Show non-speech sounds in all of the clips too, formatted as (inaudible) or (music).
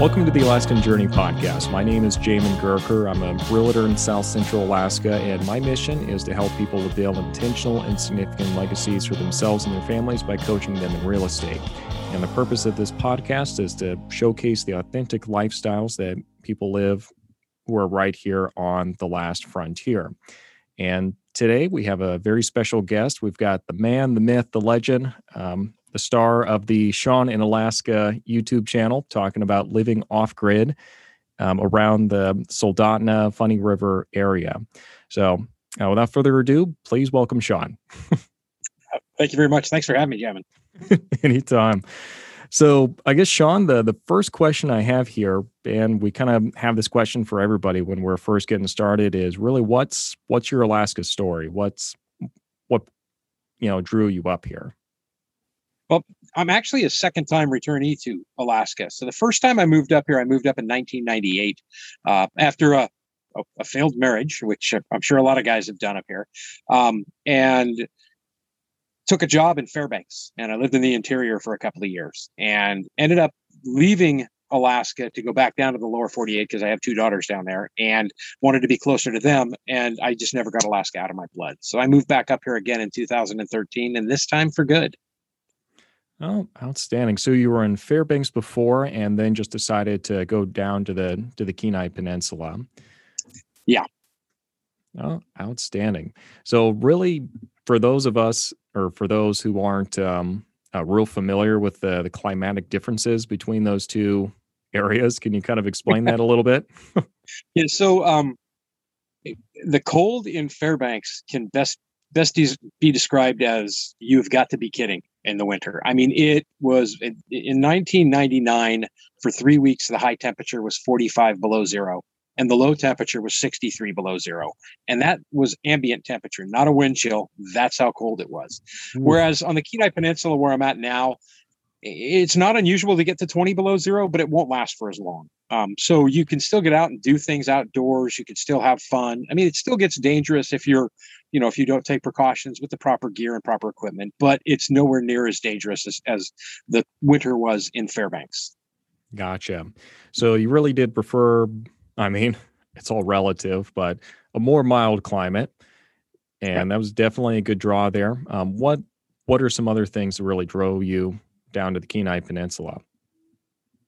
Welcome to the Alaskan Journey podcast. My name is Jamin Gurker. I'm a realtor in South Central Alaska, and my mission is to help people to build intentional and significant legacies for themselves and their families by coaching them in real estate. And the purpose of this podcast is to showcase the authentic lifestyles that people live who are right here on the last frontier. And today we have a very special guest. We've got the man, the myth, the legend, um, the star of the Sean in Alaska YouTube channel, talking about living off grid um, around the Soldotna Funny River area. So, uh, without further ado, please welcome Sean. (laughs) Thank you very much. Thanks for having me, Jamin. (laughs) Anytime. So, I guess Sean, the the first question I have here, and we kind of have this question for everybody when we're first getting started, is really what's what's your Alaska story? What's what you know drew you up here? Well, I'm actually a second time returnee to Alaska. So the first time I moved up here, I moved up in 1998 uh, after a, a, failed marriage, which I'm sure a lot of guys have done up here, um, and took a job in Fairbanks. And I lived in the interior for a couple of years and ended up leaving Alaska to go back down to the lower 48 because I have two daughters down there and wanted to be closer to them. And I just never got Alaska out of my blood. So I moved back up here again in 2013 and this time for good. Oh, outstanding! So you were in Fairbanks before, and then just decided to go down to the to the Kenai Peninsula. Yeah. Oh, outstanding! So really, for those of us, or for those who aren't um, uh, real familiar with the the climatic differences between those two areas, can you kind of explain that a little bit? (laughs) yeah. So um, the cold in Fairbanks can best best be described as you've got to be kidding in the winter. I mean, it was in, in 1999 for three weeks, the high temperature was 45 below zero and the low temperature was 63 below zero. And that was ambient temperature, not a wind chill. That's how cold it was. Ooh. Whereas on the Kenai Peninsula, where I'm at now, it's not unusual to get to 20 below zero, but it won't last for as long. Um, so you can still get out and do things outdoors. You can still have fun. I mean, it still gets dangerous if you're, you know, if you don't take precautions with the proper gear and proper equipment, but it's nowhere near as dangerous as, as the winter was in Fairbanks. Gotcha. So you really did prefer, I mean, (laughs) it's all relative, but a more mild climate. And that was definitely a good draw there. Um, what what are some other things that really drove you down to the Kenai Peninsula.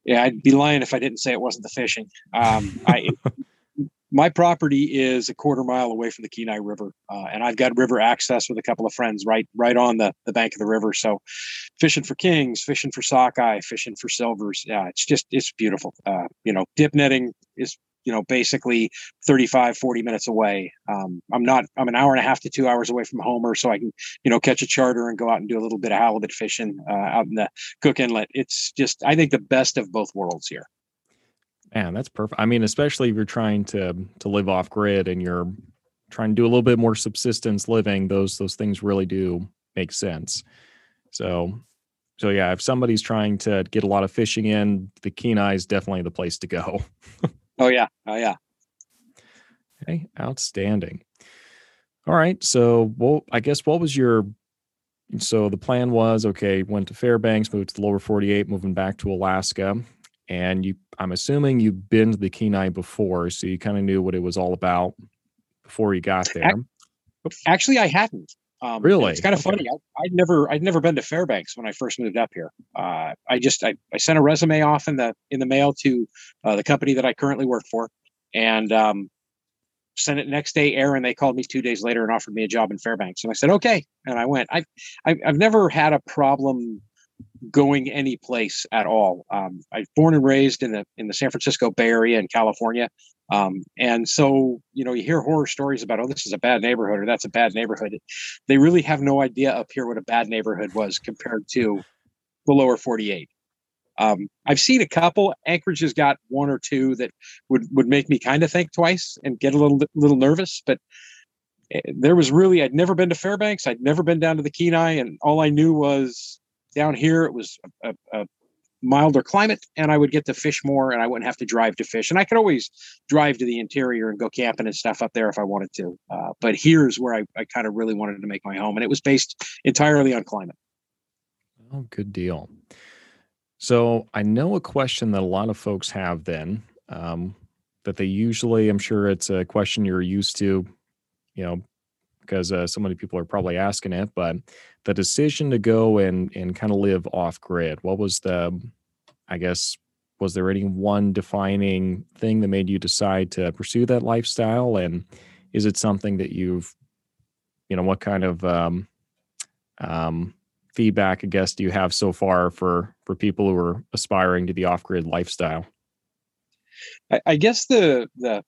Yeah, I'd be lying if I didn't say it wasn't the fishing. Um, I, (laughs) my property is a quarter mile away from the Kenai River, uh, and I've got river access with a couple of friends right right on the, the bank of the river. So, fishing for kings, fishing for sockeye, fishing for silvers. Yeah, it's just it's beautiful. Uh, you know, dip netting is you know basically 35 40 minutes away um, i'm not i'm an hour and a half to two hours away from homer so i can you know catch a charter and go out and do a little bit of halibut fishing uh, out in the cook inlet it's just i think the best of both worlds here man that's perfect i mean especially if you're trying to to live off grid and you're trying to do a little bit more subsistence living those those things really do make sense so so yeah if somebody's trying to get a lot of fishing in the kenai is definitely the place to go (laughs) Oh yeah. Oh yeah. Okay, outstanding. All right. So, well, I guess what was your so the plan was okay, went to Fairbanks, moved to the lower 48, moving back to Alaska. And you I'm assuming you've been to the Kenai before, so you kind of knew what it was all about before you got there. Actually, I hadn't. Um, really, it's kind of okay. funny. I, would never, I'd never been to Fairbanks when I first moved up here. Uh, I just, I, I sent a resume off in the in the mail to uh, the company that I currently work for, and um, sent it next day. Aaron, they called me two days later and offered me a job in Fairbanks, and I said okay, and I went. I, I I've never had a problem going any place at all. Um, I'm born and raised in the in the San Francisco Bay Area in California. Um, and so, you know, you hear horror stories about, oh, this is a bad neighborhood or that's a bad neighborhood. They really have no idea up here what a bad neighborhood was compared to the lower 48. Um, I've seen a couple. Anchorage has got one or two that would would make me kind of think twice and get a little little nervous. But eh, there was really I'd never been to Fairbanks. I'd never been down to the Kenai, and all I knew was down here it was a, a, milder climate and I would get to fish more and I wouldn't have to drive to fish. And I could always drive to the interior and go camping and stuff up there if I wanted to. Uh, but here's where I, I kind of really wanted to make my home. And it was based entirely on climate. Oh, good deal. So I know a question that a lot of folks have then um, that they usually, I'm sure it's a question you're used to, you know, because uh, so many people are probably asking it, but the decision to go and, and kind of live off grid, what was the, I guess, was there any one defining thing that made you decide to pursue that lifestyle? And is it something that you've, you know, what kind of, um, um, feedback, I guess, do you have so far for for people who are aspiring to the off grid lifestyle? I, I guess the the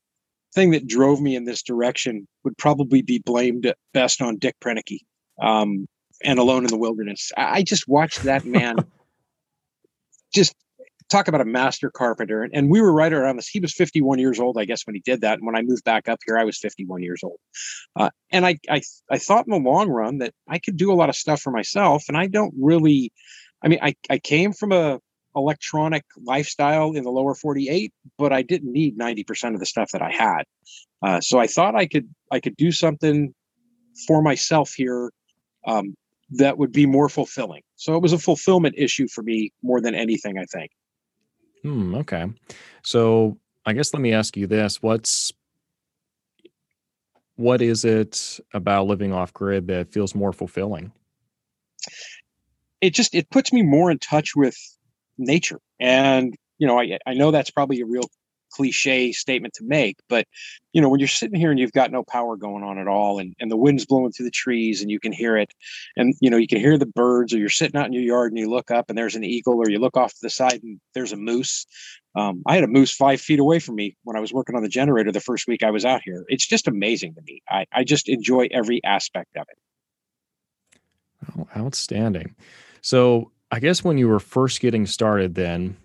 thing that drove me in this direction would probably be blamed best on Dick Proenneke um, and Alone in the Wilderness. I, I just watched that (laughs) man just talk about a master carpenter. And, and we were right around this. He was 51 years old, I guess, when he did that. And when I moved back up here, I was 51 years old. Uh, and I, I, I thought in the long run that I could do a lot of stuff for myself. And I don't really, I mean, I, I came from a electronic lifestyle in the lower 48, but I didn't need 90% of the stuff that I had. Uh, so I thought I could, I could do something for myself here um, that would be more fulfilling. So it was a fulfillment issue for me more than anything, I think. Hmm, okay. So I guess let me ask you this. What's what is it about living off grid that feels more fulfilling? It just it puts me more in touch with nature. And you know, I I know that's probably a real cliche statement to make, but you know, when you're sitting here and you've got no power going on at all, and, and the wind's blowing through the trees and you can hear it, and you know, you can hear the birds, or you're sitting out in your yard and you look up and there's an eagle, or you look off to the side and there's a moose. Um, I had a moose five feet away from me when I was working on the generator the first week I was out here. It's just amazing to me. I, I just enjoy every aspect of it. Oh, outstanding. So I guess when you were first getting started, then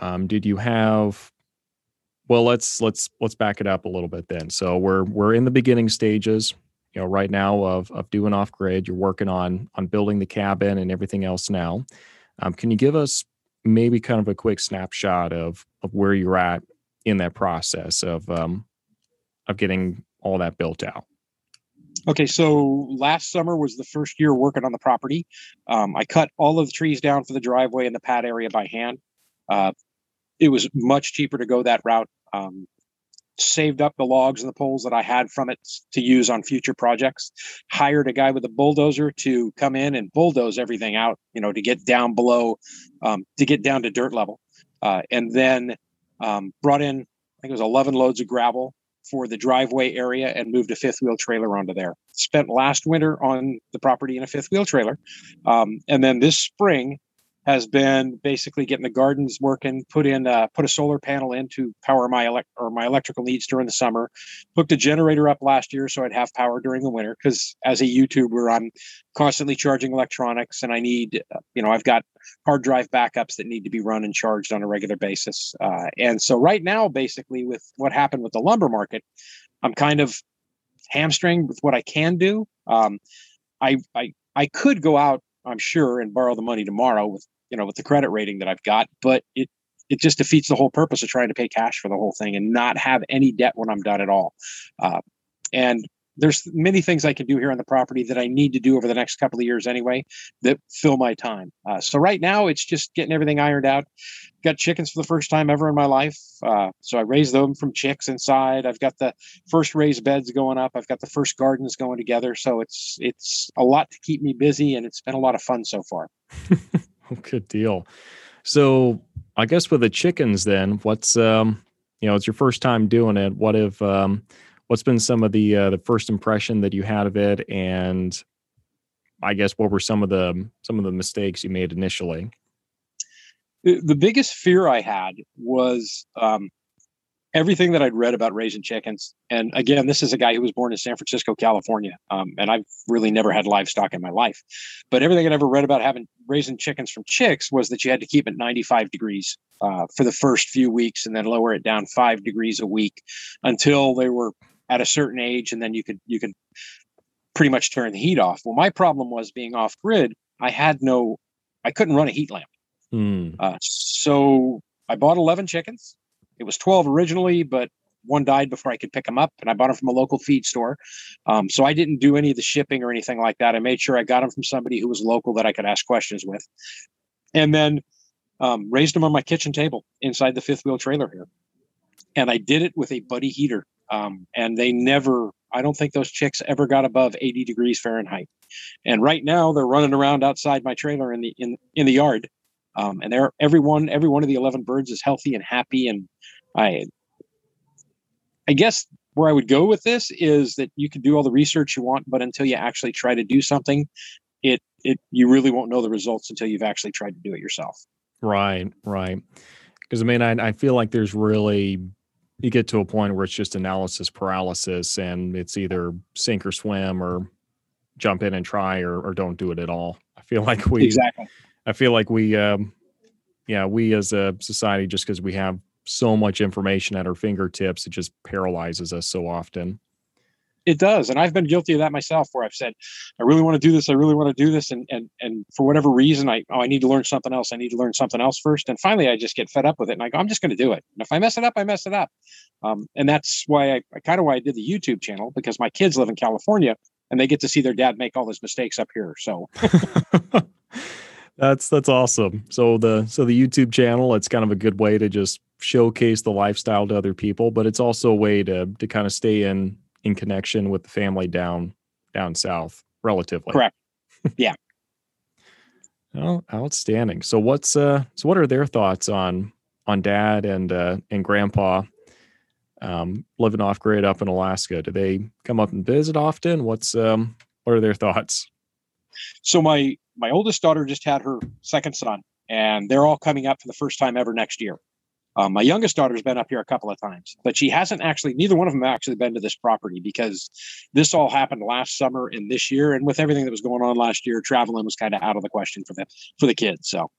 um, did you have well, let's let's let's back it up a little bit then. So we're we're in the beginning stages, you know, right now of of doing off grid. You're working on on building the cabin and everything else now. Um, can you give us maybe kind of a quick snapshot of of where you're at in that process of um, of getting all that built out? Okay, so last summer was the first year working on the property. Um, I cut all of the trees down for the driveway and the pad area by hand. Uh, it was much cheaper to go that route um, saved up the logs and the poles that I had from it to use on future projects. Hired a guy with a bulldozer to come in and bulldoze everything out, you know, to get down below, um, to get down to dirt level, uh, and then um, brought in, I think it was 11 loads of gravel for the driveway area and moved a fifth wheel trailer onto there. Spent last winter on the property in a fifth wheel trailer, um, and then this spring has been basically getting the gardens working, put in uh, put a solar panel in to power my elect or my electrical needs during the summer. Hooked a generator up last year so I'd have power during the winter because as a YouTuber I'm constantly charging electronics and I need uh, you know I've got hard drive backups that need to be run and charged on a regular basis. Uh, and so right now, basically with what happened with the lumber market, I'm kind of hamstring with what I can do. Um, I I I could go out I'm sure, and borrow the money tomorrow with you know with the credit rating that I've got. But it it just defeats the whole purpose of trying to pay cash for the whole thing and not have any debt when I'm done at all. Uh, and there's many things I can do here on the property that I need to do over the next couple of years anyway that fill my time. Uh, so right now it's just getting everything ironed out. Got chickens for the first time ever in my life. Uh, so I raised them from chicks inside. I've got the first raised beds going up. I've got the first gardens going together. So it's it's a lot to keep me busy, and it's been a lot of fun so far. (laughs) (laughs) Good deal. So I guess with the chickens, then what's um you know it's your first time doing it. What if um what's been some of the uh, the first impression that you had of it and i guess what were some of the some of the mistakes you made initially the biggest fear i had was um, everything that i'd read about raising chickens. And again this is a guy who was born in san francisco california um, and i've really never had livestock in my life. But everything i'd ever read about having raising chickens from chicks was that you had to keep it 95 degrees uh, for the first few weeks and then lower it down five degrees a week until they were at a certain age and then you could you could pretty much turn the heat off. Well my problem was being off grid i had no i couldn't run a heat lamp. Mm. uh, so i bought 11 chickens it was 12 originally but one died before i could pick them up and i bought them from a local feed store um, so i didn't do any of the shipping or anything like that i made sure i got them from somebody who was local that i could ask questions with and then um, raised them on my kitchen table inside the fifth wheel trailer here. And I did it with a buddy heater. Um, and they never, I don't think those chicks ever got above 80 degrees Fahrenheit. And right now they're running around outside my trailer in the in in the yard. Um, and they're every one every one of the 11 birds is healthy and happy. And I I guess where I would go with this is that you can do all the research you want, but until you actually try to do something, it it you really won't know the results until you've actually tried to do it yourself. Right, right. Because I mean, I, I feel like there's really you get to a point where it's just analysis paralysis, and it's either sink or swim, or jump in and try, or or don't do it at all. I feel (laughs) like we exactly. I feel like we, um, yeah, we as a society, just because we have so much information at our fingertips, it just paralyzes us so often. It does and i've been guilty of that myself where i've said i really want to do this i really want to do this and and and for whatever reason i oh i need to learn something else i need to learn something else first and finally i just get fed up with it and i go i'm just going to do it and if i mess it up i mess it up. Um, and that's why i, I kind of why i did the youtube channel because my kids live in california and they get to see their dad make all his mistakes up here so (laughs) (laughs) that's that's awesome. So the so the youtube channel it's kind of a good way to just showcase the lifestyle to other people but it's also a way to to kind of stay in in connection with the family down down south relatively. Correct. (laughs) Yeah. Oh outstanding. So what's uh so what are their thoughts on on dad and uh and grandpa um living off grid up in alaska? Do they come up and visit often? What's um what are their thoughts? So my my oldest daughter just had her second son and they're all coming up for the first time ever next year um, my youngest daughter's been up here a couple of times, but she hasn't actually, neither one of them actually been to this property because this all happened last summer and this year. And with everything that was going on last year, traveling was kind of out of the question for the, for the kids. So.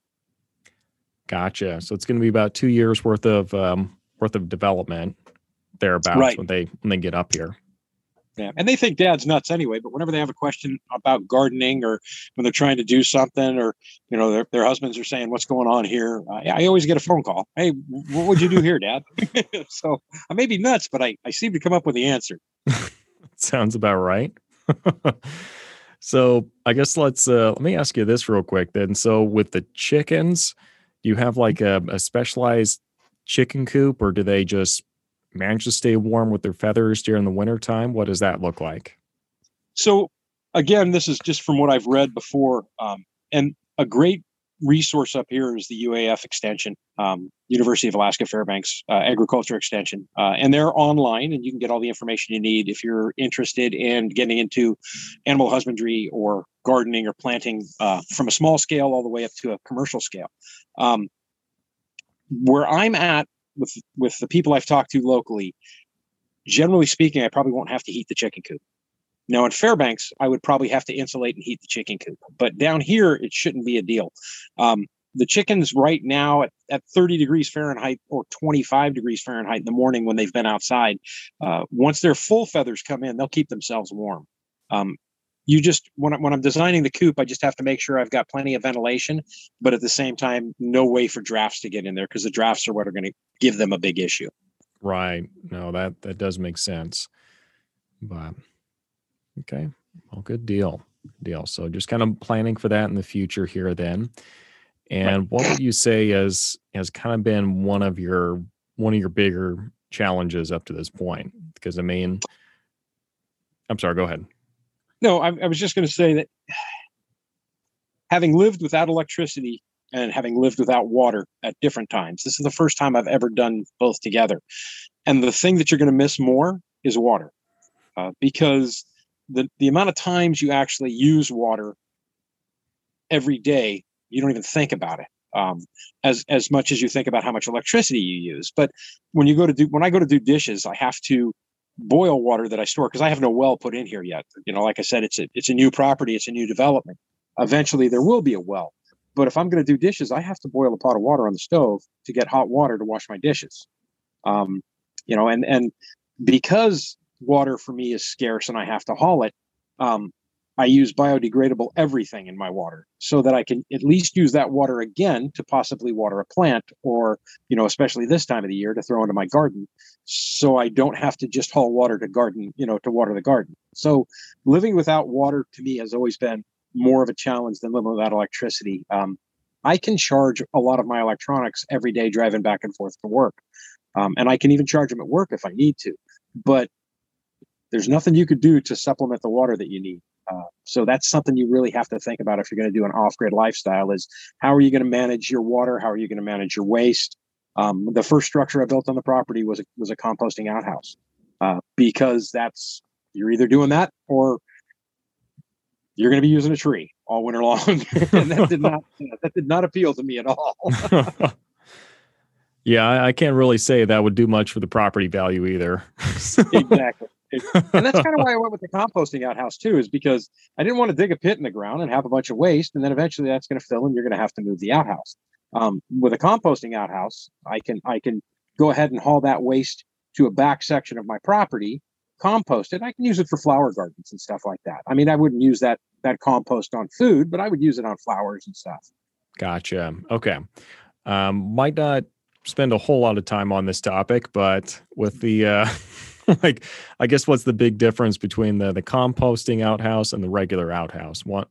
Gotcha. So it's going to be about two years worth of, um, worth of development thereabouts right. when they, when they get up here. Yeah, and they think dad's nuts anyway. But whenever they have a question about gardening or when they're trying to do something, or you know their, their husbands are saying what's going on here, I, I always get a phone call. Hey, what would you do here, Dad? (laughs) (laughs) so I may be nuts, but I I seem to come up with the answer. (laughs) Sounds about right. so I guess let's uh, let me ask you this real quick then. So with the chickens, do you have like a, a specialized chicken coop, or do they just manage to stay warm with their feathers during the winter time? What does that look like? So, again, this is just from what I've read before. Um, and a great resource up here is the UAF Extension, um, University of Alaska Fairbanks uh, Agriculture Extension. Uh, and they're online, and you can get all the information you need if you're interested in getting into animal husbandry or gardening or planting uh, from a small scale all the way up to a commercial scale. Um, where I'm at with with the people I've talked to locally, generally speaking, I probably won't have to heat the chicken coop. Now in Fairbanks, I would probably have to insulate and heat the chicken coop, but down here it shouldn't be a deal. Um, the chickens right now at, at 30 degrees Fahrenheit or 25 degrees Fahrenheit in the morning when they've been outside, uh, once their full feathers come in, they'll keep themselves warm. Um, you just when, I, when i'm designing the coop i just have to make sure i've got plenty of ventilation but at the same time no way for drafts to get in there because the drafts are what are going to give them a big issue. Right. No that that does make sense. But okay. Well good deal. Deal. So just kind of planning for that in the future here then. And right. what would you say has has kind of been one of your one of your bigger challenges up to this point? Because i mean i'm sorry go ahead no, I, I was just going to say that having lived without electricity and having lived without water at different times, this is the first time I've ever done both together. And the thing that you're going to miss more is water, uh, because the the amount of times you actually use water every day, you don't even think about it. Um, as as much as you think about how much electricity you use. But when you go to do when I go to do dishes, I have to boil water that I store because I have no well put in here yet. You know, like I said, it's a it's a new property, it's a new development. Eventually, there will be a well, but if I'm going to do dishes, I have to boil a pot of water on the stove to get hot water to wash my dishes. Um, you know, and and because water for me is scarce and I have to haul it, um, I use biodegradable everything in my water so that I can at least use that water again to possibly water a plant or, you know, especially this time of the year to throw into my garden. So I don't have to just haul water to garden, you know, to water the garden. So living without water to me has always been more of a challenge than living without electricity. Um, I can charge a lot of my electronics every day driving back and forth to work. Um, and I can even charge them at work if I need to. But there's nothing you could do to supplement the water that you need. Uh, so that's something you really have to think about if you're going to do an off-grid lifestyle is how are you going to manage your water? How are you going to manage your waste? Um, the first structure I built on the property was a, was a composting outhouse uh, because that's you're either doing that or you're going to be using a tree all winter (laughs) long, and that did not (laughs) that did not appeal to me at all. (laughs) yeah, I, I, can't really say that would do much for the property value either. exactly. (laughs) and that's kind of why I went with the composting outhouse too, is because I didn't want to dig a pit in the ground and have a bunch of waste, and then eventually that's going to fill, and you're going to have to move the outhouse. Um, with a composting outhouse, I can I can go ahead and haul that waste to a back section of my property, compost it. I can use it for flower gardens and stuff like that. I mean, I wouldn't use that that compost on food, but I would use it on flowers and stuff. Gotcha. Okay. Um, might not spend a whole lot of time on this topic, but with the uh, (laughs) (laughs) like, I guess what's the big difference between the the composting outhouse and the regular outhouse? What?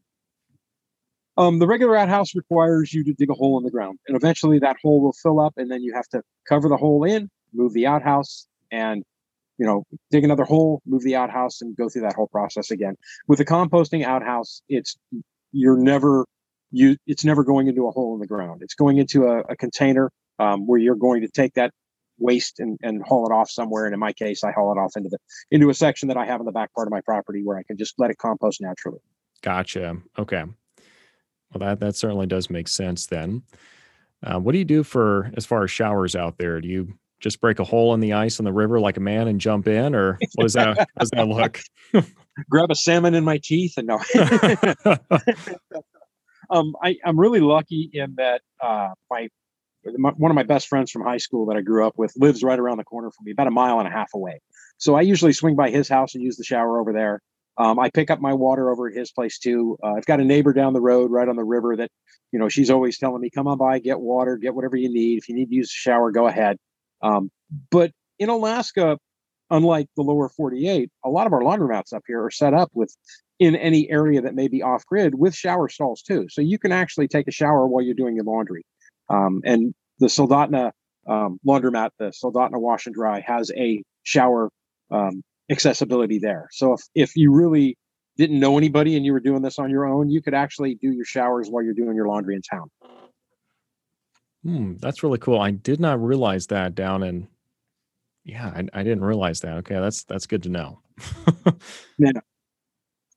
Um, the regular outhouse requires you to dig a hole in the ground, and eventually that hole will fill up, and then you have to cover the hole in, move the outhouse, and you know, dig another hole, move the outhouse, and go through that whole process again. With a composting outhouse, it's you're never you it's never going into a hole in the ground. It's going into a, a container um, where you're going to take that waste and, and haul it off somewhere. And in my case, I haul it off into the into a section that I have in the back part of my property where I can just let it compost naturally. Gotcha. Okay. Well, that that certainly does make sense then. Uh, what do you do for as far as showers out there? Do you just break a hole in the ice in the river like a man and jump in, or what does that does that look? (laughs) Grab a salmon in my teeth and no. (laughs) (laughs) um, I, I'm really lucky in that uh, my, my one of my best friends from high school that I grew up with lives right around the corner from me, about a mile and a half away. So I usually swing by his house and use the shower over there. Um, I pick up my water over at his place too. Uh, I've got a neighbor down the road, right on the river, that you know she's always telling me, "Come on by, get water, get whatever you need. If you need to use a shower, go ahead." Um, but in Alaska, unlike the lower 48, a lot of our laundromats up here are set up with in any area that may be off grid with shower stalls too. So you can actually take a shower while you're doing your laundry. Um, and the Soldotna um, laundromat, the Soldotna Wash and Dry, has a shower um, accessibility there. So if, if you really didn't know anybody and you were doing this on your own, you could actually do your showers while you're doing your laundry in town. Hmm, that's really cool. I did not realize that down in. Yeah, I, I didn't realize that. Okay, that's that's good to know. (laughs) yeah,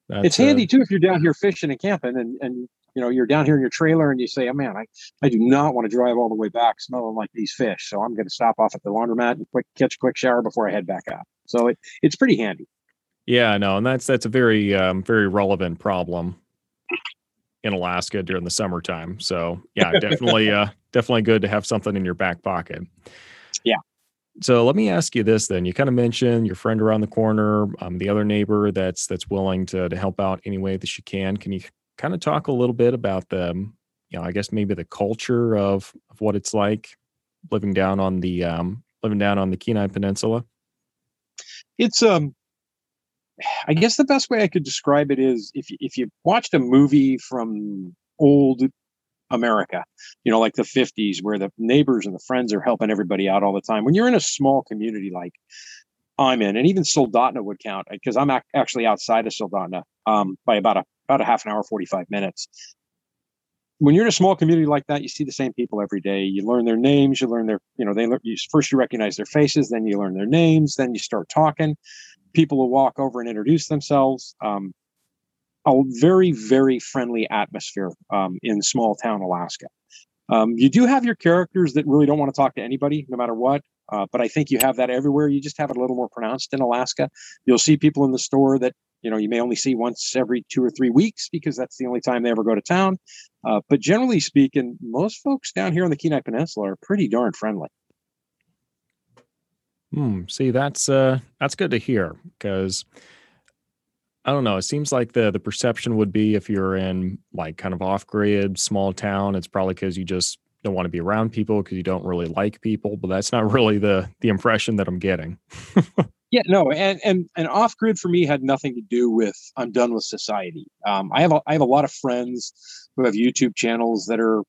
that's, it's handy uh, too if you're down here fishing and camping, and and you know you're down here in your trailer, and you say, "Oh man, I I do not want to drive all the way back smelling like these fish, so I'm going to stop off at the laundromat and quick catch a quick shower before I head back out." So it, it's pretty handy. Yeah, no, and that's that's a very um, very relevant problem in Alaska during the summertime. So yeah, (laughs) definitely, uh, definitely good to have something in your back pocket. Yeah. So let me ask you this then. You kind of mentioned your friend around the corner, um, the other neighbor that's that's willing to to help out any way that she can. Can you kind of talk a little bit about the, you know, I guess maybe the culture of of what it's like living down on the um, living down on the Kenai Peninsula? It's um I guess the best way I could describe it is if if you watched a movie from old America, you know, like the 50s, where the neighbors and the friends are helping everybody out all the time. When you're in a small community like I'm in, and even Soldotna would count because I'm ac- actually outside of Soldotna um, by about a about a half an hour, 45 minutes. When you're in a small community like that, you see the same people every day. You learn their names. You learn their, you know, they you, first you recognize their faces, then you learn their names, then you start talking people will walk over and introduce themselves. Um, a very, very friendly atmosphere um, in small town Alaska. Um, you do have your characters that really don't want to talk to anybody, no matter what. Uh, but I think you have that everywhere. You just have it a little more pronounced in Alaska. You'll see people in the store that you know you may only see once every two or three weeks because that's the only time they ever go to town. Uh, but generally speaking, most folks down here on the Kenai Peninsula are pretty darn friendly. Hmm. See, that's uh, that's good to hear because I don't know. It seems like the the perception would be if you're in like kind of off grid, small town, it's probably because you just don't want to be around people because you don't really like people. But that's not (laughs) really the the impression that I'm getting. (laughs) yeah, no, and and and off grid for me had nothing to do with I'm done with society. Um, I have a, I have a lot of friends who have YouTube channels that are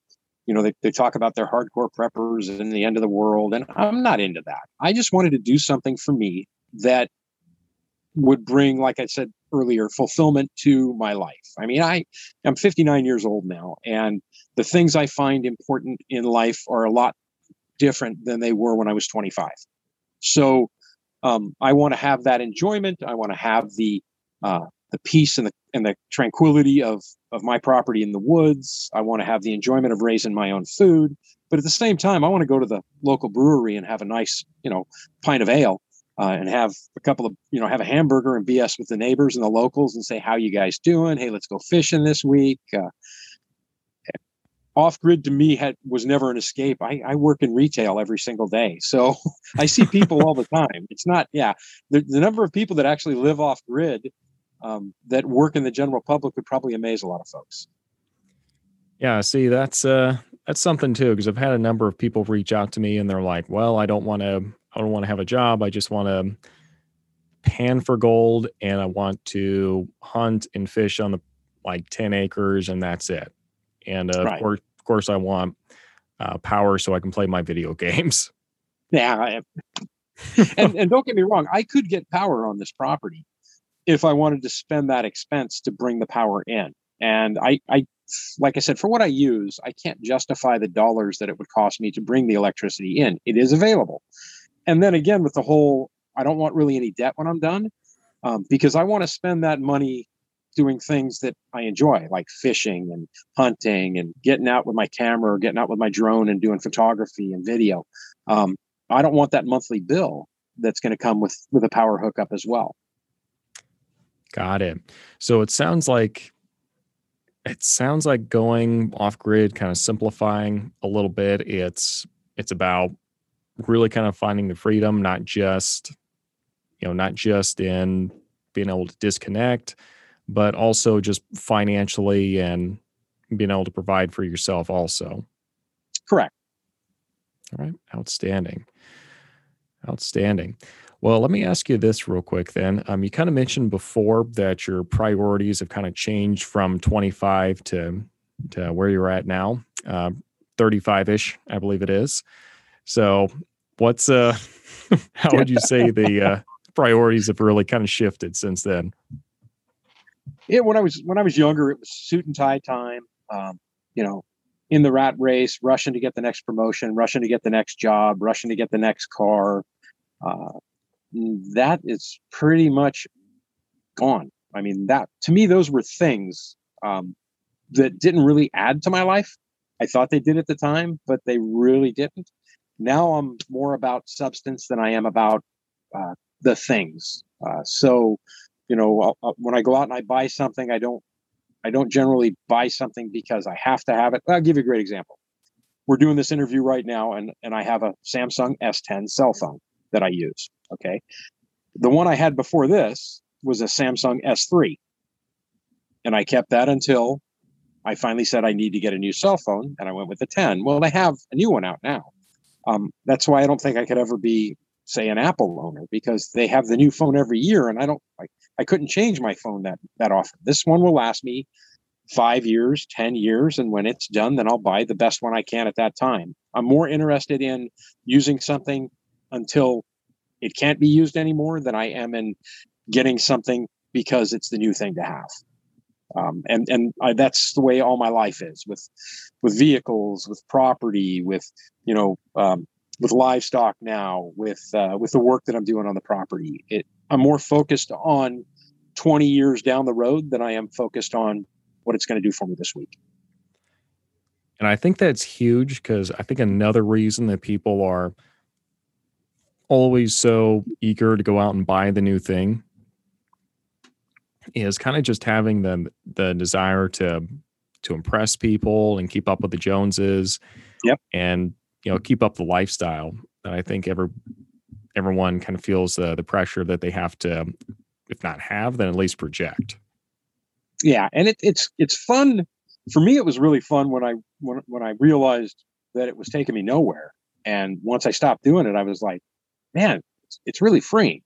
you know, they, they talk about their hardcore preppers and the end of the world. And I'm not into that. I just wanted to do something for me that would bring, like I said earlier, fulfillment to my life. I mean, I am 59 years old now, and the things I find important in life are a lot different than they were when I was 25. So um, I want to have that enjoyment. I want to have the uh, the peace and the and the tranquility of of my property in the woods. I want to have the enjoyment of raising my own food, but at the same time, I want to go to the local brewery and have a nice, you know, pint of ale uh, and have a couple of, you know, have a hamburger and BS with the neighbors and the locals and say, "How you guys doing? Hey, let's go fishing this week." Uh, off grid to me had was never an escape. I, I work in retail every single day, so (laughs) I see people all the time. It's not, yeah, the, the number of people that actually live off grid um, that work in the general public would probably amaze a lot of folks. Yeah, see, that's uh, that's something too because I've had a number of people reach out to me and they're like, "Well, I don't want to, I don't want to have a job. I just want to pan for gold and I want to hunt and fish on the like ten acres and that's it." And uh, right. of course, of course, I want uh, power so I can play my video (laughs) games. Yeah, and and don't get me wrong, I could get power on this property if I wanted to spend that expense to bring the power in. And I, I, like I said, for what I use, I can't justify the dollars that it would cost me to bring the electricity in. It is available. And then again, with the whole, I don't want really any debt when I'm done um, because I want to spend that money doing things that I enjoy, like fishing and hunting and getting out with my camera or getting out with my drone and doing photography and video. Um, I don't want that monthly bill that's going to come with with a power hookup as well. Got it. So it sounds like it sounds like going off grid, kind of simplifying a little bit. It's it's about really kind of finding the freedom, not just you know, not just in being able to disconnect, but also just financially and being able to provide for yourself also. Correct. All right. Outstanding. Outstanding. Well, let me ask you this real quick then. Um, you kind of mentioned before that your priorities have kind of changed from 25 to, to where you're at now, 35 uh, ish, I believe it is. So, what's, uh, (laughs) how would you say the (laughs) uh, priorities have really kind of shifted since then? Yeah, when I was when I was younger, it was suit and tie time. Um, you know, in the rat race, rushing to get the next promotion, rushing to get the next job, rushing to get the next car. Uh, that is pretty much gone. I mean, that to me, those were things um, that didn't really add to my life. I thought they did at the time, but they really didn't. Now I'm more about substance than I am about uh, the things. Uh, so, you know, I'll, when I go out and I buy something, I don't, I don't generally buy something because I have to have it. I'll give you a great example. We're doing this interview right now, and and I have a Samsung S10 cell phone that I use. Okay. The one I had before this was a Samsung S3. And I kept that until I finally said I need to get a new cell phone and I went with the 10. Well, they have a new one out now. Um, that's why I don't think I could ever be, say, an Apple owner because they have the new phone every year and I don't like I couldn't change my phone that that often. This one will last me five years, 10 years. And when it's done, then I'll buy the best one I can at that time. I'm more interested in using something until it can't be used anymore than I am in getting something because it's the new thing to have. Um, and and I, that's the way all my life is with with vehicles, with property, with you know um, with livestock now, with uh, with the work that I'm doing on the property. It, I'm more focused on 20 years down the road than I am focused on what it's going to do for me this week. And I think that's huge because I think another reason that people are always so eager to go out and buy the new thing is kind of just having the the desire to to impress people and keep up with the Joneses. Yep. And you know, keep up the lifestyle. And I think every everyone kind of feels the the pressure that they have to, if not have, then at least project. Yeah, and it, it's it's fun. For me, it was really fun when I when when I realized that it was taking me nowhere. And once I stopped doing it, I was like, man, it's, it's really freeing.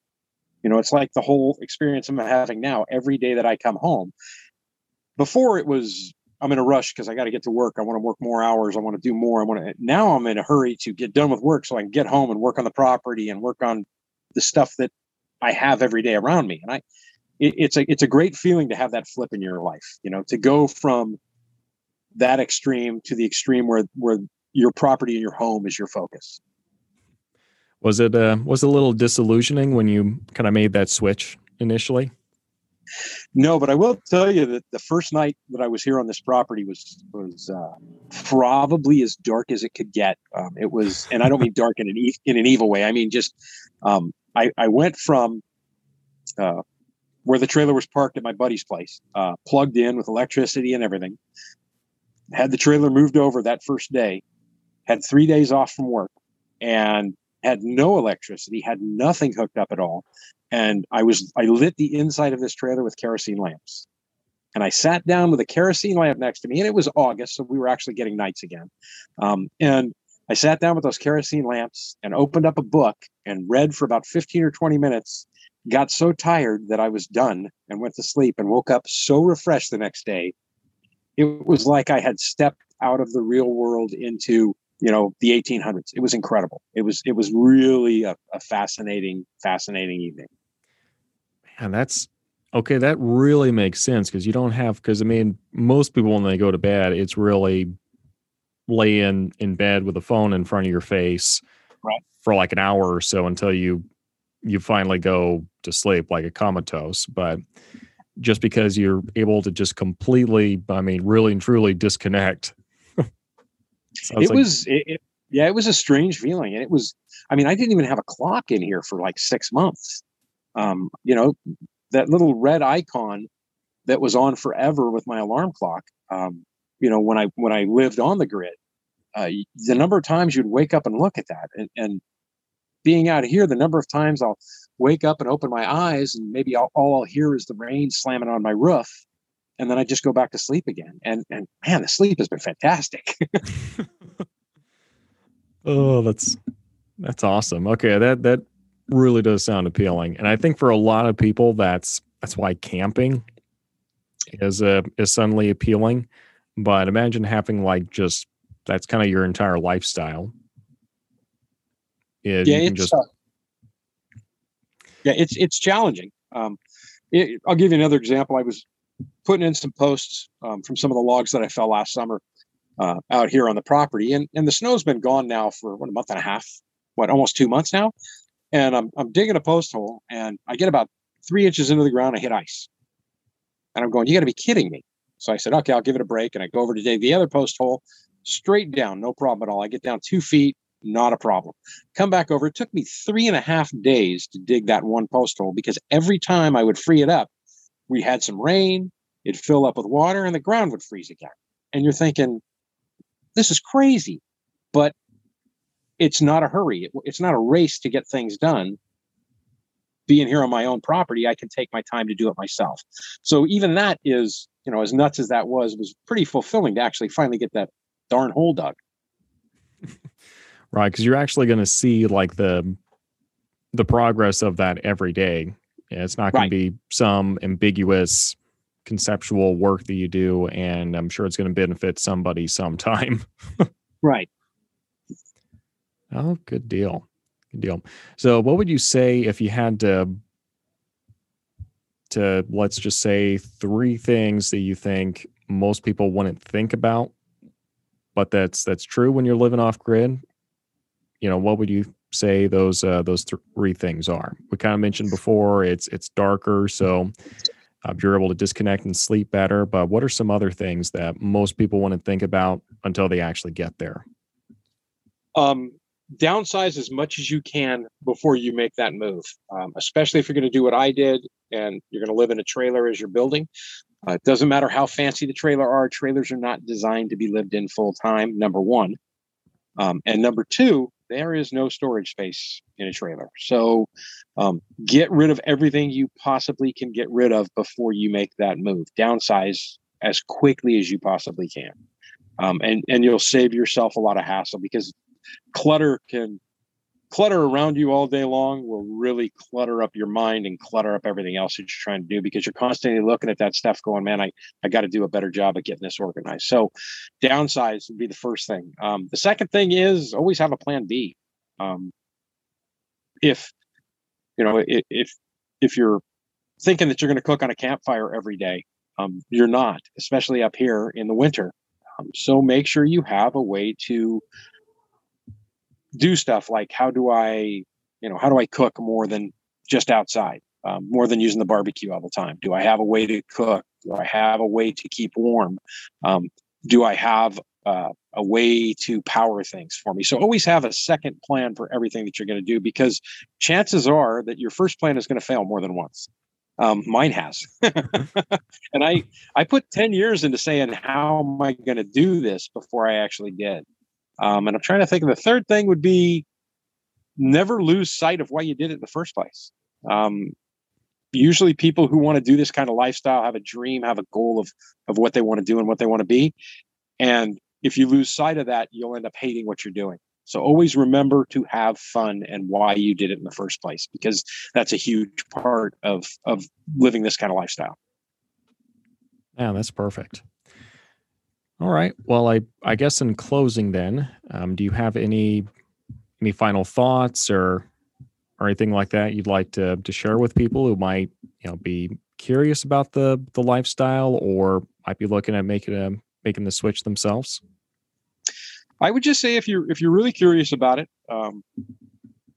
You know, it's like the whole experience I'm having now every day that I come home. Before it was I'm in a rush because I got to get to work. I want to work more hours. I want to do more. I want to. Now I'm in a hurry to get done with work so I can get home and work on the property and work on the stuff that I have every day around me. And I, it, it's a it's a great feeling to have that flip in your life. You know, to go from that extreme to the extreme where where your property and your home is your focus. Was it uh, was it a little disillusioning when you kind of made that switch initially? No, but I will tell you that the first night that I was here on this property was was uh, probably as dark as it could get. Um, it was, and I don't mean dark in an e- in an evil way. I mean just um, I I went from uh, where the trailer was parked at my buddy's place, uh, plugged in with electricity and everything. Had the trailer moved over that first day, had three days off from work, and had no electricity, had nothing hooked up at all. And I was I lit the inside of this trailer with kerosene lamps. And I sat down with a kerosene lamp next to me, and it was August, so we were actually getting nights again. Um, and I sat down with those kerosene lamps and opened up a book and read for about 15 or 20 minutes. Got so tired that I was done and went to sleep and woke up so refreshed the next day. It was like I had stepped out of the real world into you know the 1800s it was incredible. It was it was really a, a fascinating fascinating evening. And that's okay that really makes sense because you don't have because i mean most people when they go to bed it's really lay in in bed with a phone in front of your face right. for like an hour or so until you you finally go to sleep like a comatose. But just because you're able to just completely i mean really and truly disconnect Sounds it like- was it, it, yeah it was a strange feeling and it was i mean i didn't even have a clock in here for like six months. Um you know that little red icon that was on forever with my alarm clock um you know when i when i lived on the grid uh, the number of times you'd wake up and look at that and, and being out here the number of times i'll wake up and open my eyes and maybe I'll, all i'll hear is the rain slamming on my roof and then I just go back to sleep again. And and man, the sleep has been fantastic. (laughs) oh, that's that's awesome. Okay, that that really does sound appealing. And I think for a lot of people that's that's why camping is uh is suddenly appealing. But imagine having like just that's kind of your entire lifestyle. Yeah, it's just uh, yeah, it's it's challenging. Um, it, I'll give you another example. I was putting in some posts um, from some of the logs that I fell last summer uh, out here on the property, and and the snow's been gone now for what a month and a half, what almost two months now, and I'm I'm digging a post hole, and I get about three inches into the ground, I hit ice, and I'm going, you got to be kidding me. So I said, okay, I'll give it a break, and I go over to dig the other post hole, straight down, no problem at all. I get down two feet, not a problem. Come back over. It took me three and a half days to dig that one post hole because every time I would free it up, we had some rain, it'd fill up with water, and the ground would freeze again. And you're thinking, this is crazy. But it's not a hurry. It, it's not a race to get things done. Being here on my own property, I can take my time to do it myself. So even that is, you know, as nuts as that was, was pretty fulfilling to actually finally get that darn hole dug. (laughs) right, because you're actually going to see like the the progress of that every day yeah, it's not going right. to be some ambiguous conceptual work that you do, and I'm sure it's going to benefit somebody sometime. (laughs) right. Oh, good deal. Good deal. So, what would you say if you had to to let's just say three things that you think most people wouldn't think about, but that's that's true when you're living off grid? You know, what would you say those uh, those three things are. We kind of mentioned before it's it's darker, so uh, you're able to disconnect and sleep better. But what are some other things that most people want to think about until they actually get there? Um, downsize as much as you can before you make that move, um, especially if you're going to do what I did and you're going to live in a trailer as you're building. Uh, it doesn't matter how fancy the trailer are. Trailers are not designed to be lived in full time. Number one, um, and number two, there is no storage space in a trailer. So um, get rid of everything you possibly can get rid of before you make that move. Downsize as quickly as you possibly can. Um, and, and you'll save yourself a lot of hassle because clutter can clutter around you all day long will really clutter up your mind and clutter up everything else that you're trying to do because you're constantly looking at that stuff going man i i got to do a better job at getting this organized. So downsize would be the first thing. Um, the second thing is always have a plan b. Um, if you know if if, you're thinking that you're going to cook on a campfire every day um, you're not especially up here in the winter. Um, so make sure you have a way to do stuff like how do I, you know, how do I cook more than just outside, um, more than using the barbecue all the time? Do I have a way to cook? Do I have a way to keep warm? Um, do I have uh, a way to power things for me? So always have a second plan for everything that you're going to do because chances are that your first plan is going to fail more than once. Um, mine has, (laughs) and I I put ten years into saying how am I going to do this before I actually did. Um, and I'm trying to think of the third thing would be never lose sight of why you did it in the first place. Um, usually people who want to do this kind of lifestyle have a dream, have a goal of of what they want to do and what they want to be. And if you lose sight of that, you'll end up hating what you're doing. So always remember to have fun and why you did it in the first place, because that's a huge part of of living this kind of lifestyle. Yeah, that's perfect. All right. Well, I I guess in closing, then, um, do you have any any final thoughts or or anything like that you'd like to to share with people who might you know be curious about the the lifestyle or might be looking at making a making the switch themselves? I would just say if you're if you're really curious about it, um,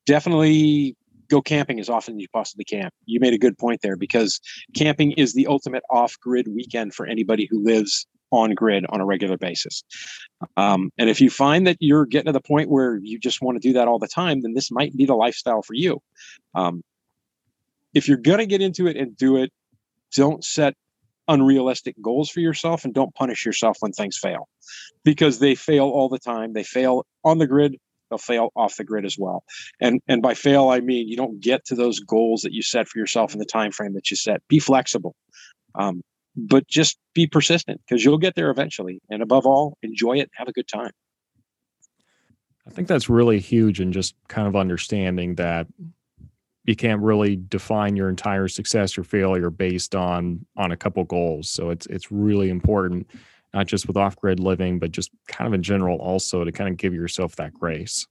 definitely go camping as often as you possibly can. You made a good point there because camping is the ultimate off grid weekend for anybody who lives on grid on a regular basis. Um, and if you find that you're getting to the point where you just want to do that all the time, then this might be the lifestyle for you. Um, if you're going to get into it and do it, don't set unrealistic goals for yourself and don't punish yourself when things fail because they fail all the time. They fail on the grid, they'll fail off the grid as well. And and by fail I mean you don't get to those goals that you set for yourself in the time frame that you set. Be flexible. Um, but just be persistent because you'll get there eventually. And above all, enjoy it, have a good time. I think that's really huge and just kind of understanding that you can't really define your entire success or failure based on on a couple goals. So it's it's really important, not just with off grid living, but just kind of in general also to kind of give yourself that grace.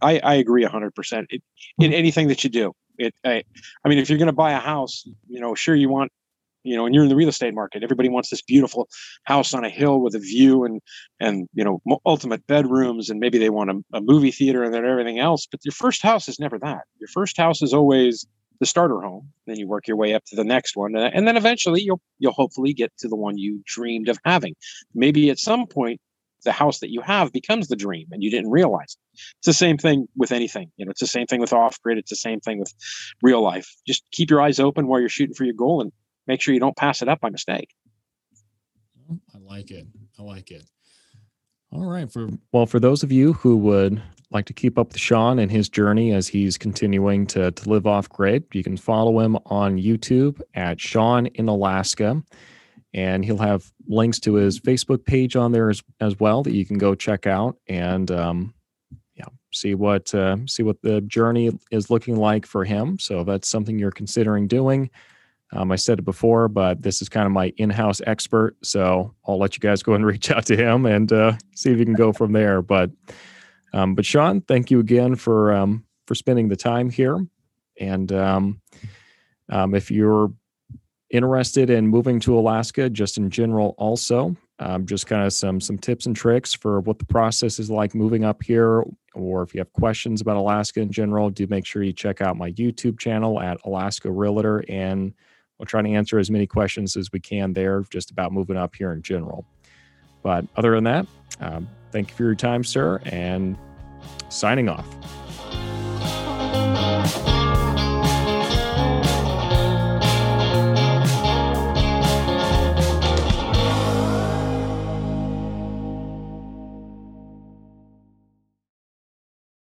I, I agree hundred percent in mm-hmm. anything that you do. It, I, I mean, if you're going to buy a house, you know, sure you want you know, and you're in the real estate market, everybody wants this beautiful house on a hill with a view and and you know ultimate bedrooms, and maybe they want a, a movie theater and then everything else. But your first house is never that. Your first house is always the starter home. Then you work your way up to the next one, and then eventually you'll you'll hopefully get to the one you dreamed of having. Maybe at some point the house that you have becomes the dream and you didn't realize it. It's the same thing with anything. You know, it's the same thing with off grid. It's the same thing with real life. Just keep your eyes open while you're shooting for your goal and make sure you don't pass it up by mistake. I like it. I like it. All right. For well, for those of you who would like to keep up with Sean and his journey as he's continuing to, to live off grid, you can follow him on YouTube at Sean in Alaska. And he'll have links to his Facebook page on there as, as well that you can go check out and um, yeah, see what uh, see what the journey is looking like for him. So that's something you're considering doing. Um, I said it before, but this is kind of my in-house expert, so I'll let you guys go and (laughs) reach out to him and uh, see if you can go from there. But um, but Sean, thank you again for um, for spending the time here. And um, um, if you're interested in moving to Alaska, just in general, also um, just kind of some some tips and tricks for what the process is like moving up here, or if you have questions about Alaska in general, do make sure you check out my YouTube channel at Alaska Realtor and we'll try to answer as many questions as we can there just about moving up here in general. But other than that, um, thank you for your time, sir, and signing off.